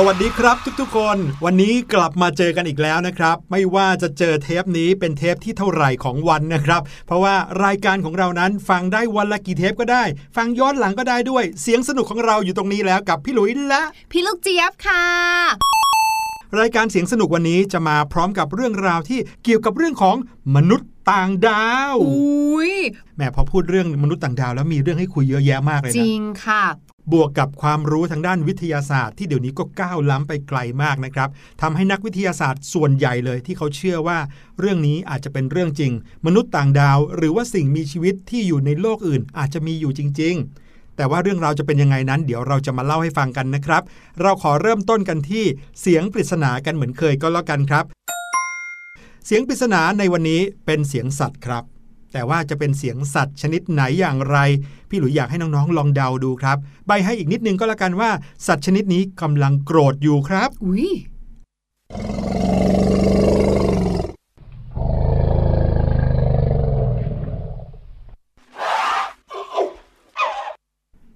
สวัสดีครับทุกๆคน วันนี้กลับมาเจอกันอีกแล้วนะครับ ไม่ว่าจะเจอเทปนี้เป็นเทปที่เท่าไหร่ของวันนะครับ เพราะว่ารายการของเรานั้นฟังได้วันละกี่เทปก็ได้ ฟังย้อนหลังก็ได้ด้วย เสียงสนุกของเราอยู่ตรงนี้แล้วกับพี่หลุยและ พี่ลูกเจี๊ยบค่ะรายการเสียงสนุกวันนี้จะมาพร้อมกับเรื่องราวที่เกี่ยวกับเรื่องของมนุษย์ต่างดาวอุ้ยแหมพอพูดเรื่องมนุษย์ต่างดาวแล้วมีเรื่องให้คุยเยอะแยะมากเลยจนะริงค่ะ บวกกับความรู้ทางด้านวิทยาศาสตร์ที่เดี๋ยวนี้ก็ก้าวล้ำไปไกลมากนะครับทำให้นักวิทยาศาสตร์ส่วนใหญ่เลยที่เขาเชื่อว่า เรื่องนี้อาจจะเป็นเรื่องจริง มนุษย์ต่างดาว หรือว่าสิ่งมีชีวิตที่อยู่ในโลกอื่น อาจจะมีอยู่จริง ๆแต่ว่าเรื่องราวจะเป็นยังไงนั้น เดี๋ยวเราจะมาเล่าให้ฟังกันนะครับ เราขอเริ่มต้นกันที่เสียงปริศนากันเหมือนเคยก็แล้วกันครับ เสียงปริศนาในวันนี้เป็นเสียงสัตว์ครับ แต่ว่าจะเป็นเสียงสัตว์ชนิดไหนอย่างไร พี่หลุยอยากให้น้องๆ ลองเดาดูครับ ใบให้อีกนิดนึงก็แล้วกันว่า สัตว์ชนิดนี้กำลังโกรธอยู่ครับ อุ้ย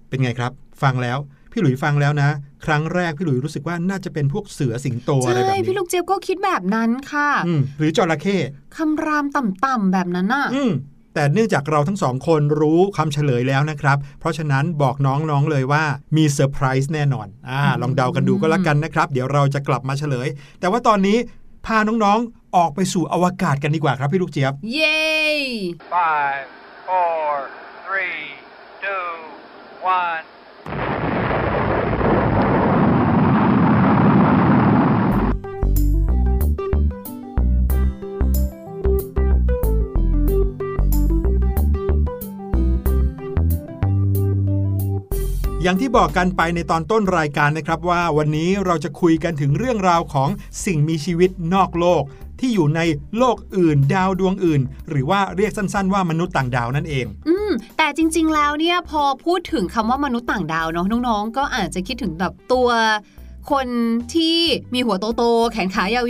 เป็นไงครับ ฟังแล้ว พี่หลุยฟังแล้วนะ ครั้งแรกพี่หลุยรู้สึกว่าน่าจะเป็นพวกเสือสิงโตอะไรใช่แบบพี่นี้ลูกเจี๊ยบก็คิดแบบนั้นค่ะอืมหรือจระเข้คำรามต่ำๆแบบนั้นน่ะอืมแต่เนื่องจากเราทั้งสองคนรู้คำเฉลยแล้วนะครับ เพราะฉะนั้นบอกน้องๆเลยว่ามีเซอร์ไพรส์แน่นอนอ่าลองเดากันดูก็แล้วกันนะครับ เดี๋ยวเราจะกลับมาเฉลย แต่ว่าตอนนี้พาน้องๆออกไปสู่อวกาศกันดีกว่าครับพี่ลูกเจี๊ยบ เย้ Five, four, three, two, one. อย่างที่บอกกันไปในตอนต้นรายการนะครับว่าวันนี้เราจะคุยกันถึงเรื่องราวของสิ่งมีชีวิตนอกโลก ที่อยู่ในโลกอื่น ดาวดวงอื่น หรือว่าเรียกสั้นๆ ว่ามนุษย์ต่างดาวนั่นเอง อืมแต่จริง ๆ แล้วเนี่ยพอพูดถึงคำว่ามนุษย์ต่างดาวเนาะน้องๆ ก็อาจจะคิดถึงแบบตัว คนที่มีหัวโตๆแขนขายาว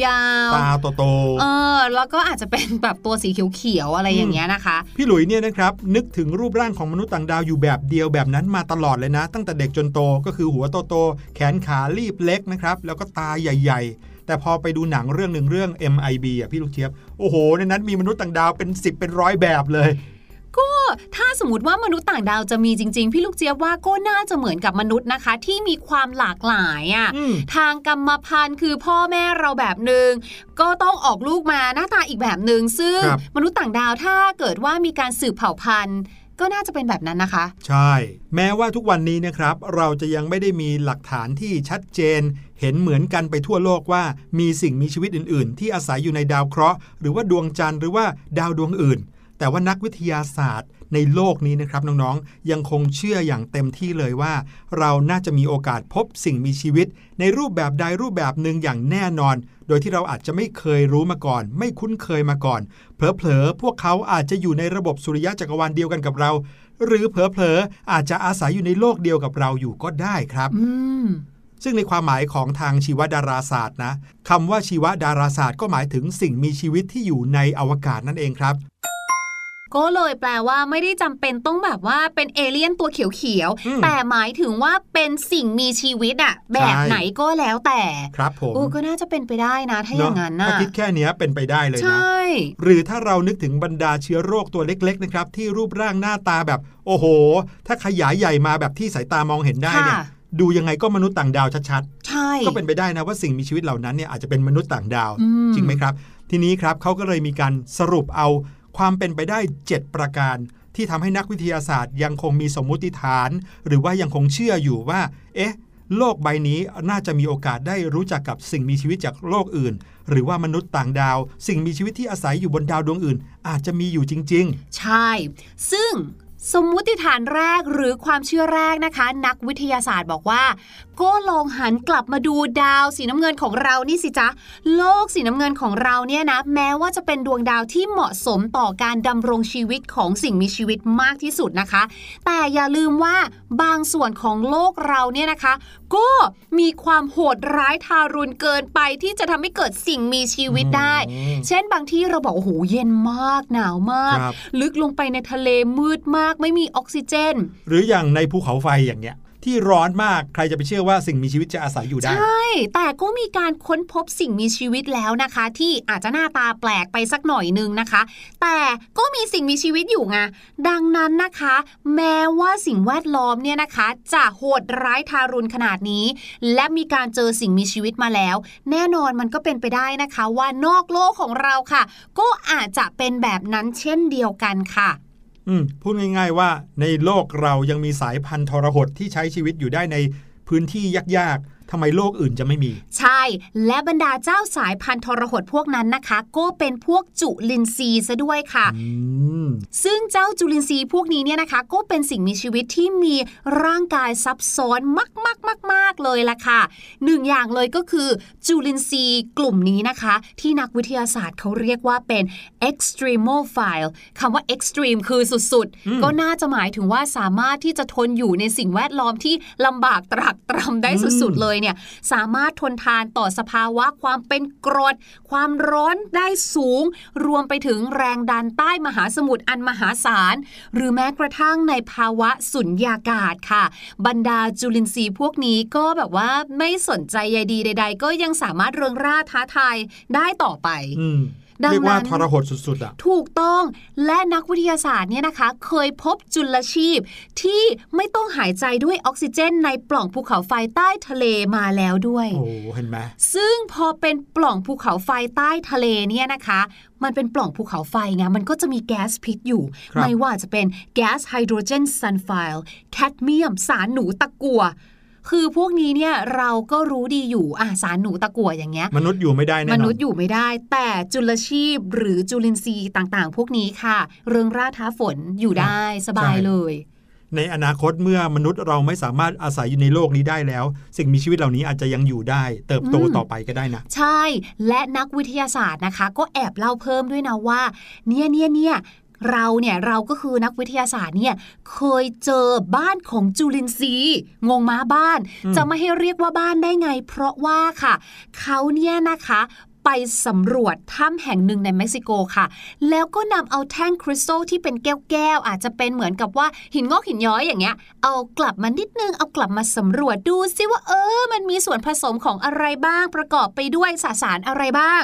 ตาโตๆ เออ แล้วก็อาจจะเป็นแบบตัวสีเขียวๆอะไรอย่างเงี้ยนะคะๆพี่หลุยเนี่ยนะครับ นึกถึงรูปร่างของมนุษย์ต่างดาวอยู่แบบเดียวแบบนั้นมาตลอดเลยนะ ตั้งแต่เด็กจนโตก็คือหัวโตๆ แขนขาลีบเล็กนะครับ แล้วก็ตาใหญ่ ๆแต่พอไปดูหนังเรื่องหนึ่งเรื่อง MIB อะพี่ลูกเทียบ โอ้โห ในนั้นมีมนุษย์ต่างดาวเป็น 10 เป็นร้อยแบบเลย ก็ถ้าสมมติว่ามนุษย์ต่างดาวจะมีจริง ๆ พี่ลูกเจี๊ยบว่าก็น่าจะเหมือนกับมนุษย์นะคะ ที่มีความหลากหลายอะ่ะอืมทางกรรมพันธุ์คือพ่อแม่เราแบบหนึ่งก็ต้องออกลูกมาหน้าตาอีกแบบหนึ่งซึ่งครับมนุษย์ต่างดาวถ้าเกิดว่ามีการสืบเผ่าพันธุ์ก็น่าจะเป็นแบบนั้นนะคะ ใช่ แม้ว่าทุกวันนี้นะครับ เราจะยังไม่ได้มีหลักฐานที่ชัดเจน เห็นเหมือนกันไปทั่วโลกว่า มีสิ่งมีชีวิตอื่น ๆ ที่อาศัยอยู่ในดาวเคราะห์ หรือว่าดวงจันทร์หรือว่าดาวดวงอื่น แต่ว่านักวิทยาศาสตร์ในโลกนี้นะครับน้องๆ ยังคงเชื่ออย่างเต็มที่เลยว่า เราน่าจะมีโอกาสพบสิ่งมีชีวิต ในรูปแบบใดรูปแบบหนึ่งอย่างแน่นอน โดยที่เราอาจจะไม่เคยรู้มาก่อน ไม่คุ้นเคยมาก่อน เผลอๆ พวกเขาอาจจะอยู่ในระบบสุริยะจักรวาลเดียวกันกับเรา หรือเผลอๆ อาจจะอาศัยอยู่ในโลกเดียวกับเราอยู่ก็ได้ครับอืมซึ่งในความหมายของทางชีวดาราศาสตร์นะคำว่าชีวดาราศาสตร์ก็หมายถึงสิ่งมีชีวิตที่อยู่ในอวกาศนั่นเองครับ ก็เลยแปลว่าไม่ได้จำเป็นต้องแบบว่าเป็นเอเลี่ยนตัวเขียวอืมๆแต่หมายถึงว่าเป็นสิ่งมีชีวิตอะแบบใช่ไหนก็แล้วแต่ ครับผมโอ้ก็น่าจะเป็นไปได้นะ ถ้าอย่างนั้นเะน่ะถ้าคิดแค่เนี้ยเป็นไปได้เลยใชนะ่หรือถ้าเรานึกถึงบรรดาเชื้อโรคตัวเล็กๆนะครับที่รูปร่างหน้าตาแบบ โอ้โห ถ้าขยายใหญ่มาแบบที่สายตามองเห็นได้เนี่ยค่ะดูยังไงก็มนุษย์ต่างดาวชัดใช่ๆก็เป็นไปได้นะว่าสิ่งมีชีวิตเหล่านั้นเนี่ยอาจจะเป็นมนุษย์ต่างดาวอืมจริงไหมครับ ทีนี้ครับเขาก็เลยมีการสรุปเอา ความเป็นไปได้ 7 ประการ ที่ทำให้นักวิทยาศาสตร์ยังคงมีสมมุติฐาน หรือว่ายังคงเชื่ออยู่ว่า เอ๊ะ โลกใบนี้น่าจะมีโอกาสได้รู้จักกับสิ่งมีชีวิตจากโลกอื่น หรือว่ามนุษย์ต่างดาว สิ่งมีชีวิตที่อาศัยอยู่บนดาวดวงอื่น อาจจะมีอยู่จริงใช่ ซึ่ง สมมุติฐานแรกหรือความเชื่อแรกนะคะ นักวิทยาศาสตร์บอกว่าก็ลองหันกลับมาดูดาวสีน้ำเงินของเรานี่สิจ๊ะโลกสีน้ำเงินของเราเนี่ยนะ แม้ว่าจะเป็นดวงดาวที่เหมาะสมต่อการดำรงชีวิตของสิ่งมีชีวิตมากที่สุดนะคะ แต่อย่าลืมว่าบางส่วนของโลกเราเนี่ยนะคะ ก็มีความโหดร้ายทารุณเกินไปที่จะทำให้เกิดสิ่งมีชีวิตได้อืมเช่นบางที่เราบอกโอ้โหเย็นมากหนาวมากครับลึกลงไปในทะเลมืดมากไม่มีออกซิเจนๆหรืออย่างในภูเขาไฟอย่างเงี้ยที่ร้อนมากใครจะไปเชื่อว่าสิ่งมีชีวิตจะอาศัยอยู่ได้ ใช่ แต่ก็มีการค้นพบสิ่งมีชีวิตแล้วนะคะ ที่อาจจะหน้าตาแปลกไปสักหน่อยนึงนะคะ แต่ก็มีสิ่งมีชีวิตอยู่ไงดังนั้นนะคะ แม้ว่าสิ่งแวดล้อมเนี่ยนะคะ จะโหดร้ายทารุณขนาดนี้ และมีการเจอสิ่งมีชีวิตมาแล้ว แน่นอนมันก็เป็นไปได้นะคะ ว่านอกโลกของเราค่ะ ก็อาจจะเป็นแบบนั้นเช่นเดียวกันค่ะ อืมพูดง่ายๆว่าในโลกเรายังมีสายพันธุ์ทรหดที่ใช้ชีวิตอยู่ได้ในพื้นที่ยาก ทำไมโลกอื่นจะไม่มี ใช่ และบรรดาเจ้าสายพันธุ์ทรหดพวกนั้นนะคะ ก็เป็นพวกจุลินทรีย์ซะด้วยค่ะอืมซึ่งเจ้าจุลินทรีย์พวกนี้เนี่ยนะคะ ก็เป็นสิ่งมีชีวิตที่มีร่างกายซับซ้อนมากๆๆๆเลยล่ะค่ะหนึ่งอย่างเลยก็คือจุลินทรีย์กลุ่มนี้นะคะ ที่นักวิทยาศาสตร์เขาเรียกว่าเป็น extremophile คำว่า extreme คือสุดๆ ก็น่าจะหมายถึงว่าสามารถที่จะทนอยู่ในสิ่งแวดล้อมที่ลำบากตรักตรำได้สุดๆเลยเนี่ยสามารถทนทานต่อสภาวะความเป็นกรด ความร้อนได้สูง รวมไปถึงแรงดันใต้มหาสมุทรอันมหาศาล หรือแม้กระทั่งในภาวะสุญญากาศค่ะ บรรดาจุลินทรีย์พวกนี้ก็แบบว่าไม่สนใจใยดีใด ๆ ก็ยังสามารถเริงร่าท้าทายได้ต่อไป อื ดังนั้นเรียกว่าทรหดสุดๆอะถูกต้องและนักวิทยาศาสตร์เนี่ยนะคะ เคยพบจุลชีพที่ไม่ต้องหายใจด้วยออกซิเจน ในปล่องภูเขาไฟใต้ทะเลมาแล้วด้วยโอ้เห็นไหมซึ่งพอเป็นปล่องภูเขาไฟใต้ทะเลเนี่ยนะคะ มันเป็นปล่องภูเขาไฟไงมันก็จะมีแก๊สพิษอยู่ครับไม่ว่าจะเป็นแก๊สไฮโดรเจนซัลไฟด์แคดเมียม สารหนูตะกัว คือพวกนี้เนี่ยเราก็รู้ดีอยู่อะสารหนูตะกัวอย่างเงี้ย มนุษย์อยู่ไม่ได้แน่นมอนนุษย์อยู่ไม่ได้ แต่จุลชีพหรือจุลินทรีย์ต่างๆ พวกนี้ค่ะ เริงร่าท้าฝนอยู่ได้สบายเลย ในอนาคตเมื่อมนุษย์เราไม่สามารถอาศัยอยู่ในโลกนี้ได้แล้ว สิ่งมีชีวิตเหล่านี้อาจจะยังอยู่ได้ เติบโตอืมต่อไปก็ได้นะ ใช่ และนักวิทยาศาสตร์นะคะ ก็แอบเล่าเพิ่มด้วยนะว่า เนี่ยเนี่ยเนี่ย เราเนี่ยเราก็คือนักวิทยาศาสตร์เนี่ยเคยเจอบ้านของจุลินทรีย์งงมาบ้านอืมจะไม่ให้เรียกว่าบ้านได้ไง เพราะว่าค่ะเขาเนี่ยนะคะไปสำรวจถ้ำแห่งหนึ่งในเม็กซิโกค่ะ แล้วก็นำเอาแท่งคริสตัลที่เป็นแก้วๆ อาจจะเป็นเหมือนกับว่าหินงอกหินย้อยอย่างเงี้ย เอากลับมานิดนึง เอากลับมาสำรวจดูซิว่าเออ มันมีส่วนผสมของอะไรบ้าง ประกอบไปด้วยสสารอะไรบ้าง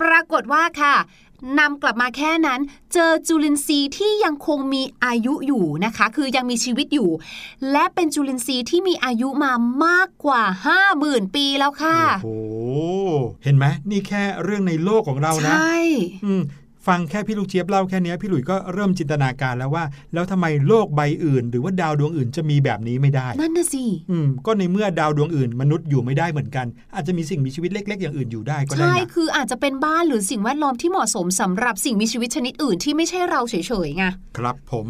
ปรากฏว่าค่ะ นำกลับมาแค่นั้น เจอจุลินทรีย์ที่ยังคงมีอายุอยู่นะคะ คือยังมีชีวิตอยู่ และเป็นจุลินทรีย์ที่มีอายุมามากกว่า 50,000 ปีแล้วค่ะ โอ้โห เห็นไหมนี่แค่เรื่องในโลกของเรานะ ใช่อืม ฟังแค่พี่ลูกเจี๊ยบเล่าแค่เนี้ยพี่หลุยส์ก็เริ่มจินตนาการแล้วว่า แล้วทำไมโลกใบอื่น หรือว่าดาวดวงอื่นจะมีแบบนี้ไม่ได้นั่นน่ะสิอืมก็ในเมื่อดาวดวงอื่น มนุษย์อยู่ไม่ได้เหมือนกัน อาจจะมีสิ่งมีชีวิตเล็ก ๆ อย่างอื่นอยู่ได้ก็ได้ใช่นะคืออาจจะเป็นบ้านหรือสิ่งแวดล้อมที่เหมาะสมสำหรับสิ่งมีชีวิตชนิดอื่นที่ไม่ใช่เราเฉยๆไงครับผม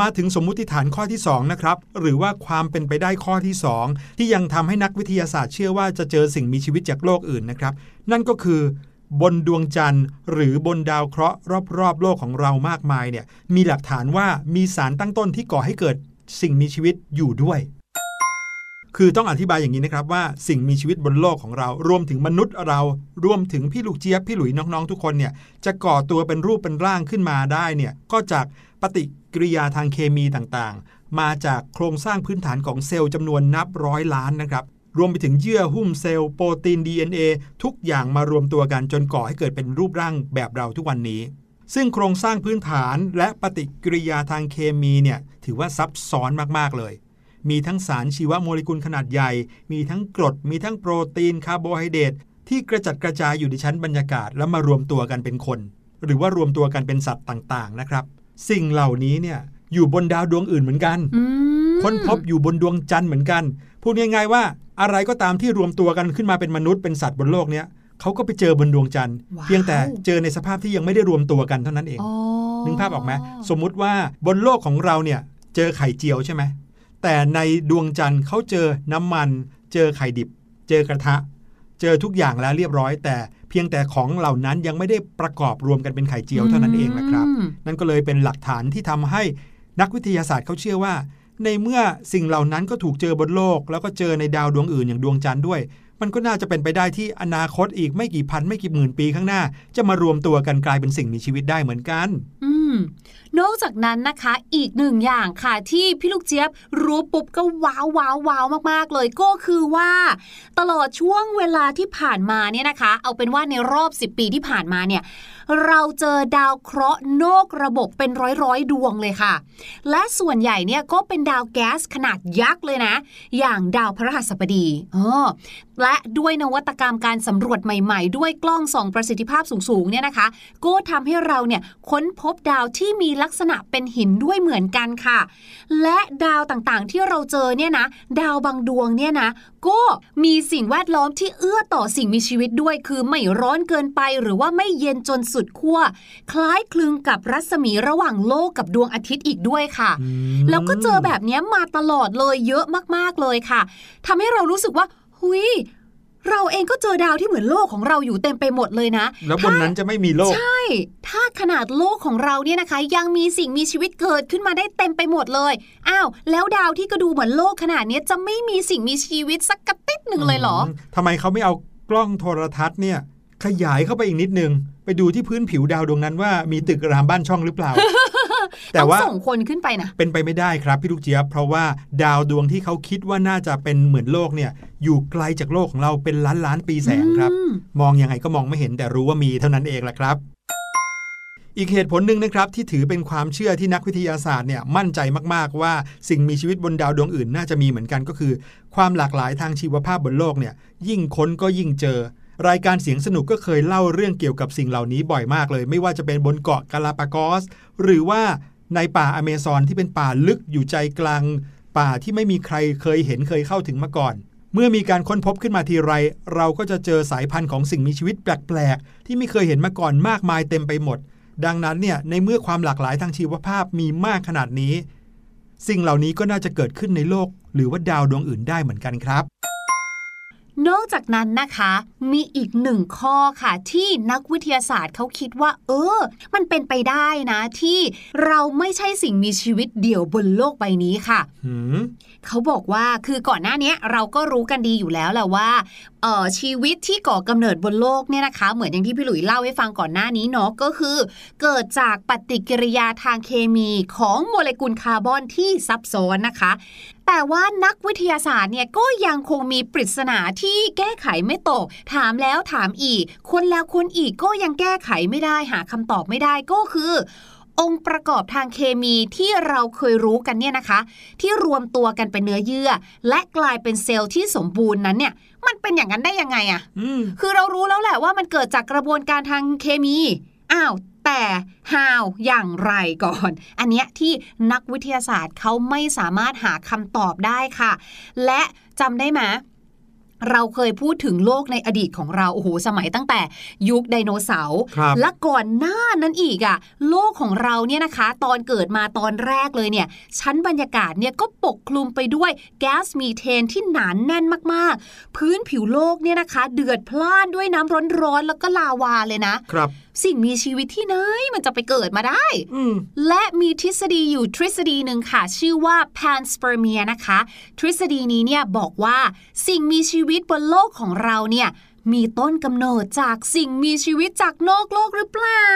มาถึงสมมุติฐานข้อที่2นะครับหรือว่าความเป็นไปได้ข้อที่ 2 ที่ยังทำให้นักวิทยาศาสตร์เชื่อว่าจะเจอสิ่งมีชีวิตจากโลกอื่นนะครับ นั่นก็คือ บนดวงจันทร์ หรือบนดาวเคราะห์รอบๆ โลกของเรามากมายเนี่ยมีหลักฐานว่ามีสารตั้งต้นที่ก่อให้เกิดสิ่งมีชีวิตอยู่ด้วย คือต้องอธิบายอย่างนี้นะครับว่าสิ่งมีชีวิตบนโลกของเรา รวมถึงมนุษย์เรา รวมถึงพี่ลูกเจี๊ยบ พี่หลุยน้องๆ ทุกคนเนี่ยจะก่อตัวเป็นรูปเป็นร่างขึ้นมาได้เนี่ยก็จากปฏิกิริยาทางเคมีต่างๆ มาจากโครงสร้างพื้นฐานของเซลล์จำนวนนับร้อยล้านนะครับ รวมไปถึงเยื่อหุ้มเซลล์โปรตีน DNA ทุกอย่างมารวมตัวกันจนก่อให้เกิดเป็นรูปร่างแบบเราทุกวันนี้ ซึ่งโครงสร้างพื้นฐานและปฏิกิริยาทางเคมีเนี่ยถือว่าซับซ้อนมากๆเลย มีทั้งสารชีวโมเลกุลขนาดใหญ่ มีทั้งกรด มีทั้งโปรตีนคาร์โบไฮเดรตที่กระจัดกระจายอยู่ในชั้นบรรยากาศแล้วมารวมตัวกันเป็นคน หรือว่ารวมตัวกันเป็นสัตว์ต่างๆนะครับ สิ่งเหล่านี้เนี่ยอยู่บนดาวดวงอื่นเหมือนกันอืมค้นพบอยู่บนดวงจันทร์เหมือนกัน พูดง่ายๆว่าอะไรก็ตามที่รวมตัวกันขึ้นมาเป็นมนุษย์เป็นสัตว์บนโลกเนี้ยเขาก็ไปเจอบนดวงจันทร์ว้าวเพียงแต่เจอในสภาพที่ยังไม่ได้รวมตัวกันเท่านั้นเองอ๋อนึกภาพออกไหมสมมุติว่าบนโลกของเราเนี่ยเจอไข่เจียวใช่ไหมแต่ในดวงจันทร์เขาเจอน้ำมัน เจอไข่ดิบ เจอกระทะ เจอทุกอย่างแล้วเรียบร้อย แต่เพียงแต่ของเหล่านั้นยังไม่ได้ประกอบรวมกันเป็นไข่เจียวเท่านั้นเองนะครับมนั่นก็เลยเป็นหลักฐานที่ทำให้นักวิทยาศาสตร์เขาเชื่อว่า ในเมื่อสิ่งเหล่านั้นก็ถูกเจอบนโลก แล้วก็เจอในดาวดวงอื่นอย่างดวงจันทร์ด้วย มันก็น่าจะเป็นไปได้ที่อนาคตอีกไม่กี่พันไม่กี่หมื่นปีข้างหน้า จะมารวมตัวกันกลายเป็นสิ่งมีชีวิตได้เหมือนกัน อืมนอกจากนั้นนะคะอีกหนึ่งอย่างค่ะที่พี่ลูกเจี๊ยบรู้ปุ๊บก็ว้าวว้าวว้าวมากๆ เลยก็คือว่า ตลอดช่วงเวลาที่ผ่านมาเนี่ยนะคะ เอาเป็นว่าในรอบ 10 ปีที่ผ่านมาเนี่ยเราเจอดาวเคราะห์นอกระบบเป็นร้อยร้อยๆ ดวงเลยค่ะ และส่วนใหญ่เนี่ยก็เป็นดาวแก๊สขนาดยักษ์เลยนะ อย่างดาวพฤหัสบดีอ๋อและด้วยนวัตกรรมการสำรวจใหม่ๆ ด้วยกล้องส่องประสิทธิภาพสูงๆเนี่ยนะคะ ก็ทำให้เราเนี่ยค้นพบดาวที่มีลักษณะเป็นหินด้วยเหมือนกันค่ะ และดาวต่างๆที่เราเจอเนี่ยนะ ดาวบางดวงเนี่ยนะ ก็มีสิ่งแวดล้อมที่เอื้อต่อสิ่งมีชีวิตด้วย คือไม่ร้อนเกินไปหรือว่าไม่เย็นจนสุดขั้วคล้ายคลึงกับรัศมีระหว่างโลกกับดวงอาทิตย์อีกด้วยค่ะ แล้วก็เจอแบบเนี้ยมาตลอดเลยเยอะมากๆเลยค่ะทำให้เรารู้สึกว่าหุย เราเองก็เจอดาวที่เหมือนโลกของเราอยู่เต็มไปหมดเลยนะ แล้วบนนั้นจะไม่มีโลก ใช่ ถ้าขนาดโลกของเราเนี่ยนะคะ ยังมีสิ่งมีชีวิตเกิดขึ้นมาได้เต็มไปหมดเลย อ้าว แล้วดาวที่ก็ดูเหมือนโลกขนาดเนี้ยจะไม่มีสิ่งมีชีวิตสักกระติดหนึ่งเลยเหรอมทำไมเขาไม่เอากล้องโทรทัศน์เนี่ย ขยายเข้าไปอีกนิดนึง ไปดูที่พื้นผิวดาวดวงนั้นว่ามีตึกรามบ้านช่องหรือเปล่า แต่ต้องว่าส่งคนขึ้นไปนะเป็นไปไม่ได้ครับพี่ลูกเจี๊ยบเพราะว่าดาวดวงที่เขาคิดว่าน่าจะเป็นเหมือนโลกเนี่ย อยู่ไกลจากโลกของเราเป็นล้านล้านปีแสงครับอืมมองยังไงก็มองไม่เห็นแต่รู้ว่ามีเท่านั้นเองแหละครับอีกเหตุผลหนึ่งนะครับที่ถือเป็นความเชื่อที่นักวิทยาศาสตร์เนี่ยมั่นใจมาก ๆ ว่าสิ่งมีชีวิตบนดาวดวงอื่นน่าจะมีเหมือนกันก็คือ ความหลากหลายทางชีวภาพบนโลกเนี่ยยิ่งค้นก็ยิ่งเจอ รายการเสียงสนุกก็เคยเล่าเรื่องเกี่ยวกับสิ่งเหล่านี้บ่อยมากเลย ไม่ว่าจะเป็นบนเกาะกาลาปากอส หรือว่าในป่าอเมซอนที่เป็นป่าลึกอยู่ใจกลาง ป่าที่ไม่มีใครเคยเห็นเคยเข้าถึงมาก่อน เมื่อมีการค้นพบขึ้นมาทีไร เราก็จะเจอสายพันธุ์ของสิ่งมีชีวิตแปลกๆ ที่ไม่เคยเห็นมาก่อนมากมายเต็มไปหมด ดังนั้นเนี่ยในเมื่อความหลากหลายทางชีวภาพมีมากขนาดนี้ สิ่งเหล่านี้ก็น่าจะเกิดขึ้นในโลก หรือว่าดาวดวงอื่นได้เหมือนกันครับ นอกจากนั้นนะคะมีอีกหนึ่งข้อค่ะที่นักวิทยาศาสตร์เขาคิดว่า เออ มันเป็นไปได้นะที่เราไม่ใช่สิ่งมีชีวิตเดี่ยวบนโลกใบนี้ค่ะหืมเขาบอกว่าคือก่อนหน้านี้เราก็รู้กันดีอยู่แล้วแหละว่า เอ่อชีวิตที่ก่อกำเนิดบนโลกเนี่ยนะคะ เหมือนอย่างที่พี่หลุยเล่าให้ฟังก่อนหน้านี้เนาะก็คือ เกิดจากปฏิกิริยาทางเคมีของโมเลกุลคาร์บอนที่ซับซ้อนนะคะ แต่ว่านักวิทยาศาสตร์เนี่ยก็ยังคงมีปริศนาที่แก้ไขไม่ตก ถามแล้วถามอีก คนแล้วคนอีกก็ยังแก้ไขไม่ได้หาคำตอบไม่ได้ก็คือ องค์ประกอบทางเคมีที่เราเคยรู้กันเนี่ยนะคะ ที่รวมตัวกันเป็นเนื้อเยื่อ และกลายเป็นเซลล์ที่สมบูรณ์นั้นเนี่ย มันเป็นอย่างนั้นได้ยังไงอะอืมคือเรารู้แล้วแหละว่ามันเกิดจากกระบวนการทางเคมี อ้าว แต่ how อย่างไรก่อน อันเนี้ยที่นักวิทยาศาสตร์เขาไม่สามารถหาคำตอบได้ค่ะ และจำได้ไหม เราเคยพูดถึงโลกในอดีตของเราโอ้โหสมัยตั้งแต่ยุคไดโนเสาร์ครับและก่อนหน้านั้นอีกอะโลกของเราเนี่ยนะคะ ตอนเกิดมาตอนแรกเลยเนี่ย ชั้นบรรยากาศเนี่ยก็ปกคลุมไปด้วยแก๊สมีเทนที่หนานแน่นมากๆ พื้นผิวโลกเนี่ยนะคะ เดือดพล่านด้วยน้ำร้อนๆแล้วก็ลาวาเลยนะครับสิ่งมีชีวิตที่ไหนมันจะไปเกิดมาได้อืมและมีทฤษฎีอยู่ทฤษฎีหนึ่งค่ะ ชื่อว่า panspermia นะคะ ทฤษฎีนี้เนี่ยบอกว่าสิ่งมีชีวิตบนโลกของเราเนี่ย มีต้นกำเนิดจากสิ่งมีชีวิตจากนอกโลกหรือเปล่า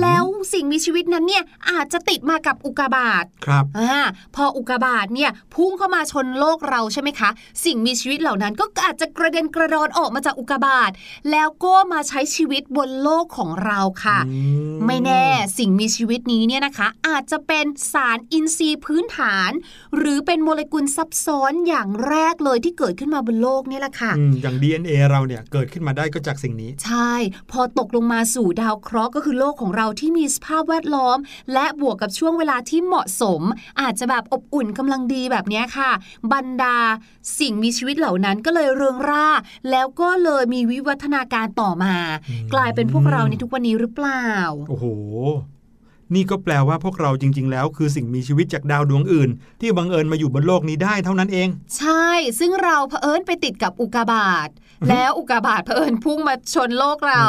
แล้วสิ่งมีชีวิตนั้นเนี่ยอาจจะติดมากับอุกกาบาตครับอ่าพออุกกาบาตเนี่ยพุ่งเข้ามาชนโลกเราใช่ไหมคะ สิ่งมีชีวิตเหล่านั้นก็อาจจะกระเด็นกระดอนออกมาจากอุกกาบาตแล้วก็มาใช้ชีวิตบนโลกของเราค่ะอืไม่แน่สิ่งมีชีวิตนี้เนี่ยนะคะ อาจจะเป็นสารอินทรีย์พื้นฐาน หรือเป็นโมเลกุลซับซ้อนอย่างแรกเลยที่เกิดขึ้นมาบนโลกเนี่ยแหละค่ะอืมอย่าง DNA เราเนี่ยเกิดขึ้นมาได้ก็จากสิ่งนี้ ใช่ พอตกลงมาสู่ดาวเคราะห์ก็คือโลกของเราที่มีสภาพแวดล้อม และบวกกับช่วงเวลาที่เหมาะสม อาจจะแบบอบอุ่นกำลังดีแบบเนี้ยค่ะ บรรดาสิ่งมีชีวิตเหล่านั้นก็เลยเริงร่า แล้วก็เลยมีวิวัฒนาการต่อมาอืมกลายเป็นพวกเราในทุกวันนี้หรือเปล่า โอ้โหนี่ก็แปลว่าพวกเราจริง ๆ แล้วคือสิ่งมีชีวิตจากดาวดวงอื่น ที่บังเอิญมาอยู่บนโลกนี้ได้เท่านั้นเอง ใช่ ซึ่งเราเผอิญไปติดกับอุกกาบาต แล้วอุกกาบาตเผอิญพุ่งมาชนโลกเรา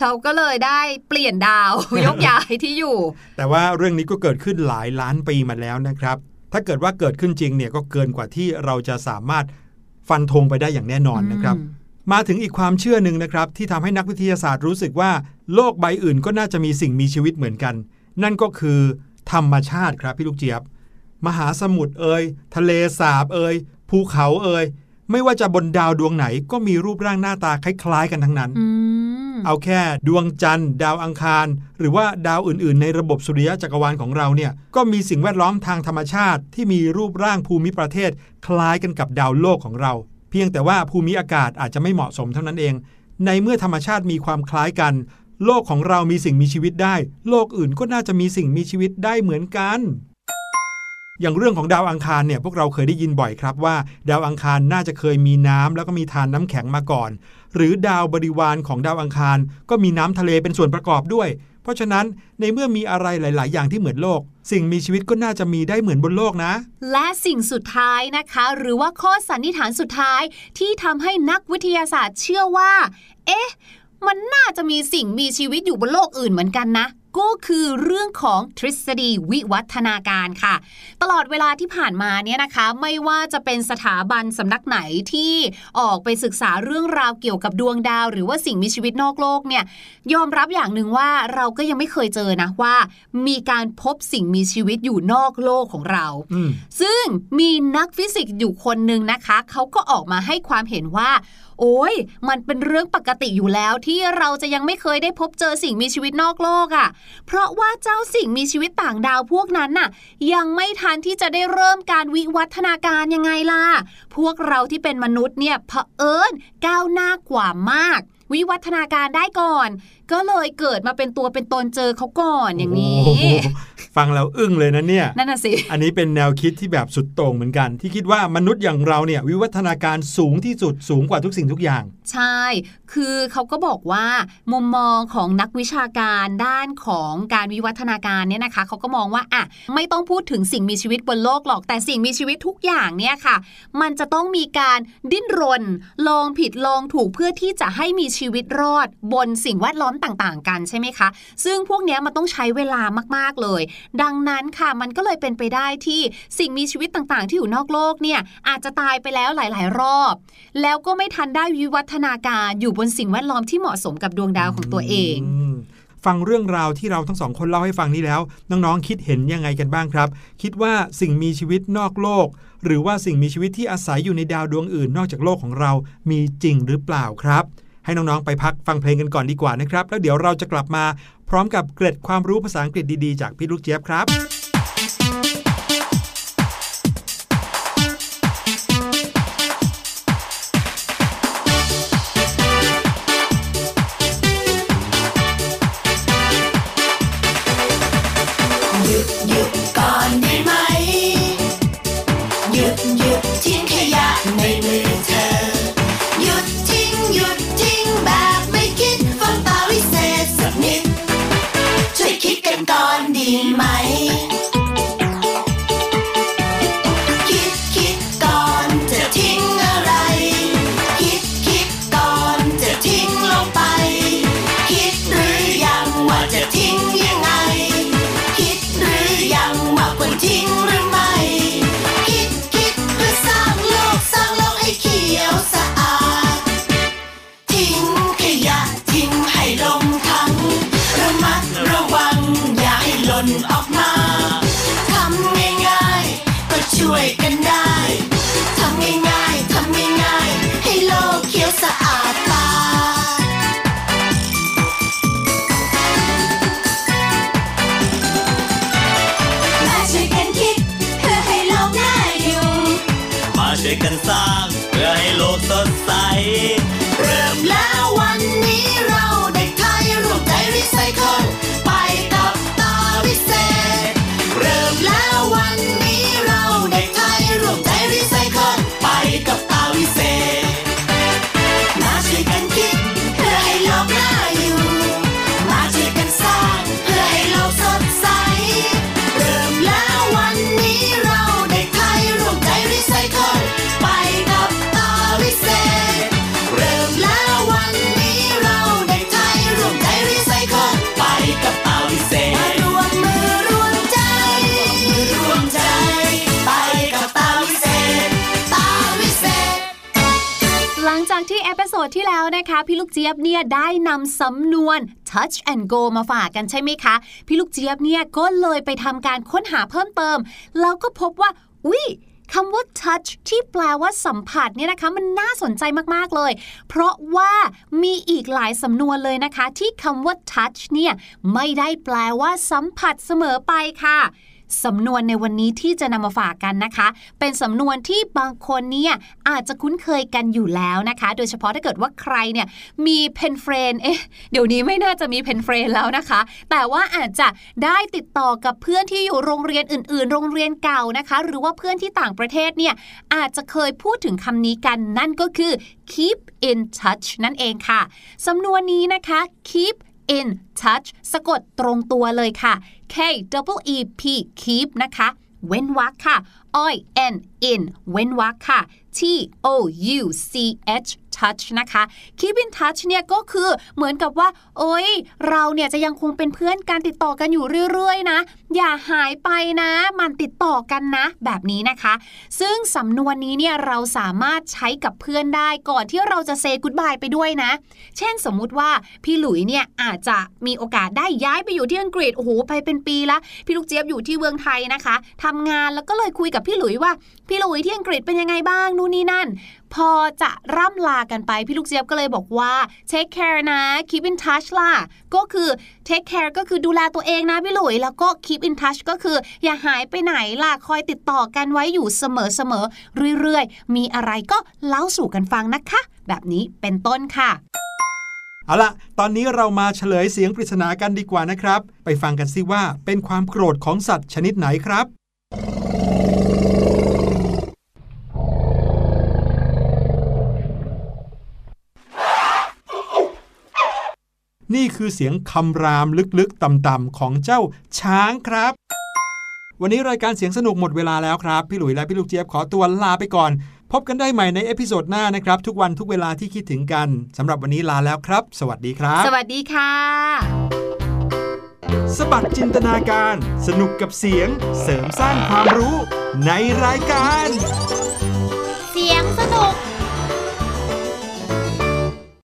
เราก็เลยได้เปลี่ยนดาวยกย้ายที่อยู่ แต่ว่าเรื่องนี้ก็เกิดขึ้นหลายล้านปีมาแล้วนะครับ ถ้าเกิดว่าเกิดขึ้นจริงเนี่ยก็เกินกว่าที่เราจะสามารถฟันธงไปได้อย่างแน่นอนนะครับอืมมาถึงอีกความเชื่อหนึ่งนะครับ ที่ทำให้นักวิทยาศาสตร์รู้สึกว่า โลกใบอื่นก็น่าจะมีสิ่งมีชีวิตเหมือนกัน นั่นก็คือธรรมชาติครับพี่ลูกเจี๊ยบ มหาสมุทรเอ่ยทะเลสาบเอ่ยภูเขาเอ่ย ไม่ว่าจะบนดาวดวงไหนก็มีรูปร่างหน้าตาคล้าย ๆ กันทั้งนั้นอืมเอาแค่ดวงจันทร์ ดาวอังคาร หรือว่าดาวอื่นๆ ในระบบสุริยะจักรวาลของเราเนี่ยก็มีสิ่งแวดล้อมทางธรรมชาติ ที่มีรูปร่างภูมิประเทศ คล้ายกันกับดาวโลกของเรา เพียงแต่ว่าภูมิอากาศอาจจะไม่เหมาะสมเท่านั้นเอง ในเมื่อธรรมชาติมีความคล้ายกัน โลกของเรามีสิ่งมีชีวิตได้ โลกอื่นก็น่าจะมีสิ่งมีชีวิตได้เหมือนกัน อย่างเรื่องของดาวอังคารเนี่ยพวกเราเคยได้ยินบ่อยครับว่า ดาวอังคารน่าจะเคยมีน้ำแล้วก็มีทานน้ำแข็งมาก่อน หรือดาวบริวารของดาวอังคาร ก็มีน้ำทะเลเป็นส่วนประกอบด้วย เพราะฉะนั้นในเมื่อมีอะไรหลาย ๆ อย่างที่เหมือนโลก สิ่งมีชีวิตก็น่าจะมีได้เหมือนบนโลกนะ และสิ่งสุดท้ายนะคะ หรือว่าข้อสันนิษฐานสุดท้ายที่ทำให้นักวิทยาศาสตร์เชื่อว่า เอ๊ะมันน่าจะมีสิ่งมีชีวิตอยู่บนโลกอื่นเหมือนกันนะ ก็คือเรื่องของทฤษฎีวิวัฒนาการค่ะ ตลอดเวลาที่ผ่านมาเนี่ยนะคะ ไม่ว่าจะเป็นสถาบันสำนักไหนที่ออกไปศึกษาเรื่องราวเกี่ยวกับดวงดาว หรือว่าสิ่งมีชีวิตนอกโลกเนี่ยยอมรับอย่างหนึ่งว่าเราก็ยังไม่เคยเจอนะว่า มีการพบสิ่งมีชีวิตอยู่นอกโลกของเราอืมซึ่งมีนักฟิสิกส์อยู่คนหนึ่งนะคะเขาก็ออกมาให้ความเห็นว่า โอ้ยมันเป็นเรื่องปกติอยู่แล้วที่เราจะยังไม่เคยได้พบเจอสิ่งมีชีวิตนอกโลกอะ่ะ เพราะว่าเจ้าสิ่งมีชีวิตต่างดาวพวกนั้นน่ะ ยังไม่ทันที่จะได้เริ่มการวิวัฒนาการยังไงล่ะ พวกเราที่เป็นมนุษย์เนี่ยเผอิญก้าวหน้ากว่ามาก วิวัฒนาการได้ก่อน ก็เลยเกิดมาเป็นตัวเป็นตนเจอเขาก่อนอย่างนี้โอ้โหฟังแล้วอึ้งเลยนะเนี่ยนั่นน่ะสิอันนี้เป็นแนวคิดที่แบบสุดโต่งเหมือนกัน ที่คิดว่ามนุษย์อย่างเราเนี่ยวิวัฒนาการสูงที่สุดสูงกว่าทุกสิ่งทุกอย่าง ใช่ คือเขาก็บอกว่ามุมมองของนักวิชาการด้านของการวิวัฒนาการเนี่ยนะคะเขาก็มองว่าอะไม่ต้องพูดถึงสิ่งมีชีวิตบนโลกหรอกแต่สิ่งมีชีวิตทุกอย่างเนี่ยค่ะ มันจะต้องมีการดิ้นรน ลองผิดลองถูกเพื่อที่จะให้มีชีวิตรอดบนสิ่งแวดล้อมต่างๆ กันใช่ไหมคะ ซึ่งพวกนี้มันต้องใช้เวลามากๆเลย ดังนั้นค่ะมันก็เลยเป็นไปได้ที่สิ่งมีชีวิตต่างๆ ที่อยู่นอกโลกเนี่ยอาจจะตายไปแล้วหลาย ๆ รอบ แล้วก็ไม่ทันได้วิวัฒนาการอยู่บนสิ่งแวดล้อมที่เหมาะสมกับดวงดาวของตัวเองฟังเรื่องราวที่เราทั้งสองคนเล่าให้ฟังนี้แล้ว น้องๆคิดเห็นยังไงกันบ้างครับ คิดว่าสิ่งมีชีวิตนอกโลก หรือว่าสิ่งมีชีวิตที่อาศัยอยู่ในดาวดวงอื่น นอกจากโลกของเรามีจริงหรือเปล่าครับ ให้น้องๆ ไปพักฟังเพลงกันก่อนดีกว่านะครับ แล้วเดี๋ยวเราจะกลับมาพร้อมกับเกร็ดความรู้ภาษาอังกฤษดีๆ จากพี่ลูกเจี๊ยบครับ ช่วยกันสร้าง เพื่อให้โลกสดใส เริ่มแล้ววัน งจากที่ episode ที่แล้วนะคะ พี่ลูกเจี๊ยบเนี่ยได้นำสำนวน touch and go มาฝากกันใช่ไหมคะ พี่ลูกเจี๊ยบเนี่ยก็เลยไปทำการค้นหาเพิ่มเติม แล้วก็พบว่าอุ๊ยคำว่า touch ที่แปลว่าสัมผัสเนี่ยนะคะ มันน่าสนใจมาก ๆ เลย เพราะว่ามีอีกหลายสำนวนเลยนะคะ ที่คำว่า touch เนี่ยไม่ได้แปลว่าสัมผัสเสมอไปค่ะ สำนวนในวันนี้ที่จะนำมาฝากกันนะคะ เป็นสำนวนที่บางคนเนี่ยอาจจะคุ้นเคยกันอยู่แล้วนะคะ โดยเฉพาะถ้าเกิดว่าใครเนี่ยมี pen friend เอ๊ะเดี๋ยวนี้ไม่น่าจะมี pen friend แล้วนะคะ แต่ว่าอาจจะได้ติดต่อกับเพื่อนที่อยู่โรงเรียนอื่น ๆ โรงเรียนเก่านะคะ หรือว่าเพื่อนที่ต่างประเทศเนี่ยอาจจะเคยพูดถึงคำนี้กันนั่นก็คือ keep in touch นั่นเองค่ะสำนวนนี้นะคะ keep in touch สะกดตรงตัวเลยค่ะ K double E P keep นะคะ เว้นวรรคค่ะ I N in เว้นวรรคค่ะ T O U C H touch นะคะ keep in touch เนี่ยก็คือเหมือนกับว่า โอ้ยเราเนี่ยจะยังคงเป็นเพื่อนการติดต่อกันอยู่เรื่อยๆนะ อย่าหายไปนะ มันติดต่อกันนะ แบบนี้นะคะ ซึ่งสำนวนนี้เนี่ยเราสามารถใช้กับเพื่อนได้ก่อนที่เราจะเซ g ุ o บายไปด้วยนะ เช่นสมมุติว่าพี่หลุยเนี่ยอาจจะมีโอกาสได้ย้ายไปอยู่ที่อังกฤษโอ้โหไปเป็นปีละพี่ลูกเจี๊ยบอยู่ที่เมืองไทยนะคะทำงานแล้วก็เลยคุยกับพี่หลุยว่า พี่ลุยที่อังกฤษเป็นยังไงบ้างนู่นนี่นั่น พอจะร่ำลากันไป พี่ลูกเจี๊ยบก็เลยบอกว่า take care นะ keep in touch ล่ะ ก็คือ take care ก็คือดูแลตัวเองนะพี่ลุย แล้วก็ keep in touch ก็คือ อย่าหายไปไหนล่ะ คอยติดต่อกันไว้อยู่เสมอๆเรื่อยๆ มีอะไรก็เล่าสู่กันฟังนะคะ แบบนี้เป็นต้นค่ะเอาละตอนนี้เรามาเฉลยเสียงปริศนากันดีกว่านะครับ ไปฟังกันสิว่าเป็นความโกรธของสัตว์ชนิดไหนครับ นี่คือเสียงคำรามลึกๆต่ำๆของเจ้าช้างครับ วันนี้รายการเสียงสนุกหมดเวลาแล้วครับ พี่หลุยและพี่ลูกเจี๊ยบขอตัวลาไปก่อน พบกันได้ใหม่ใน episode หน้านะครับ ทุกวันทุกเวลาที่คิดถึงกันสำหรับวันนี้ลาแล้วครับ สวัสดีครับ สวัสดีค่ะสะบัดจินตนาการ สนุกกับเสียงเสริมสร้างความรู้ในรายการ